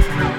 No!